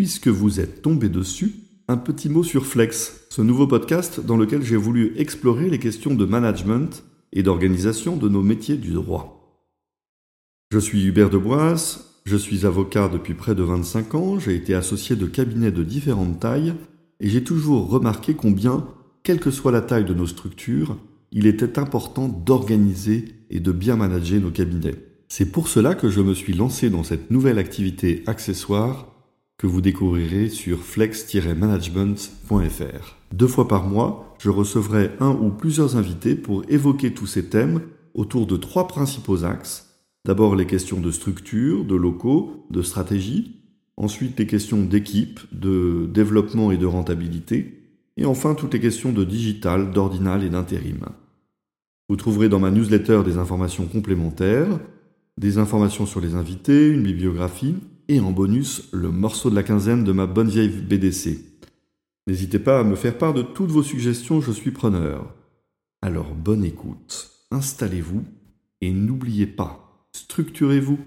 Puisque vous êtes tombé dessus, un petit mot sur Flex, ce nouveau podcast dans lequel j'ai voulu explorer les questions de management et d'organisation de nos métiers du droit. Je suis Hubert Deboise, je suis avocat depuis près de 25 ans, j'ai été associé de cabinets de différentes tailles et j'ai toujours remarqué combien, quelle que soit la taille de nos structures, il était important d'organiser et de bien manager nos cabinets. C'est pour cela que je me suis lancé dans cette nouvelle activité accessoire que vous découvrirez sur flex-management.fr. Deux fois par mois, je recevrai un ou plusieurs invités pour évoquer tous ces thèmes autour de trois principaux axes. D'abord les questions de structure, de locaux, de stratégie, ensuite les questions d'équipe, de développement et de rentabilité, et enfin toutes les questions de digital, d'ordinal et d'intérim. Vous trouverez dans ma newsletter des informations complémentaires, des informations sur les invités, une bibliographie, et en bonus le morceau de la quinzaine de ma bonne vieille BDC. N'hésitez pas à me faire part de toutes vos suggestions, je suis preneur. Alors bonne écoute, installez-vous et n'oubliez pas, structurez-vous.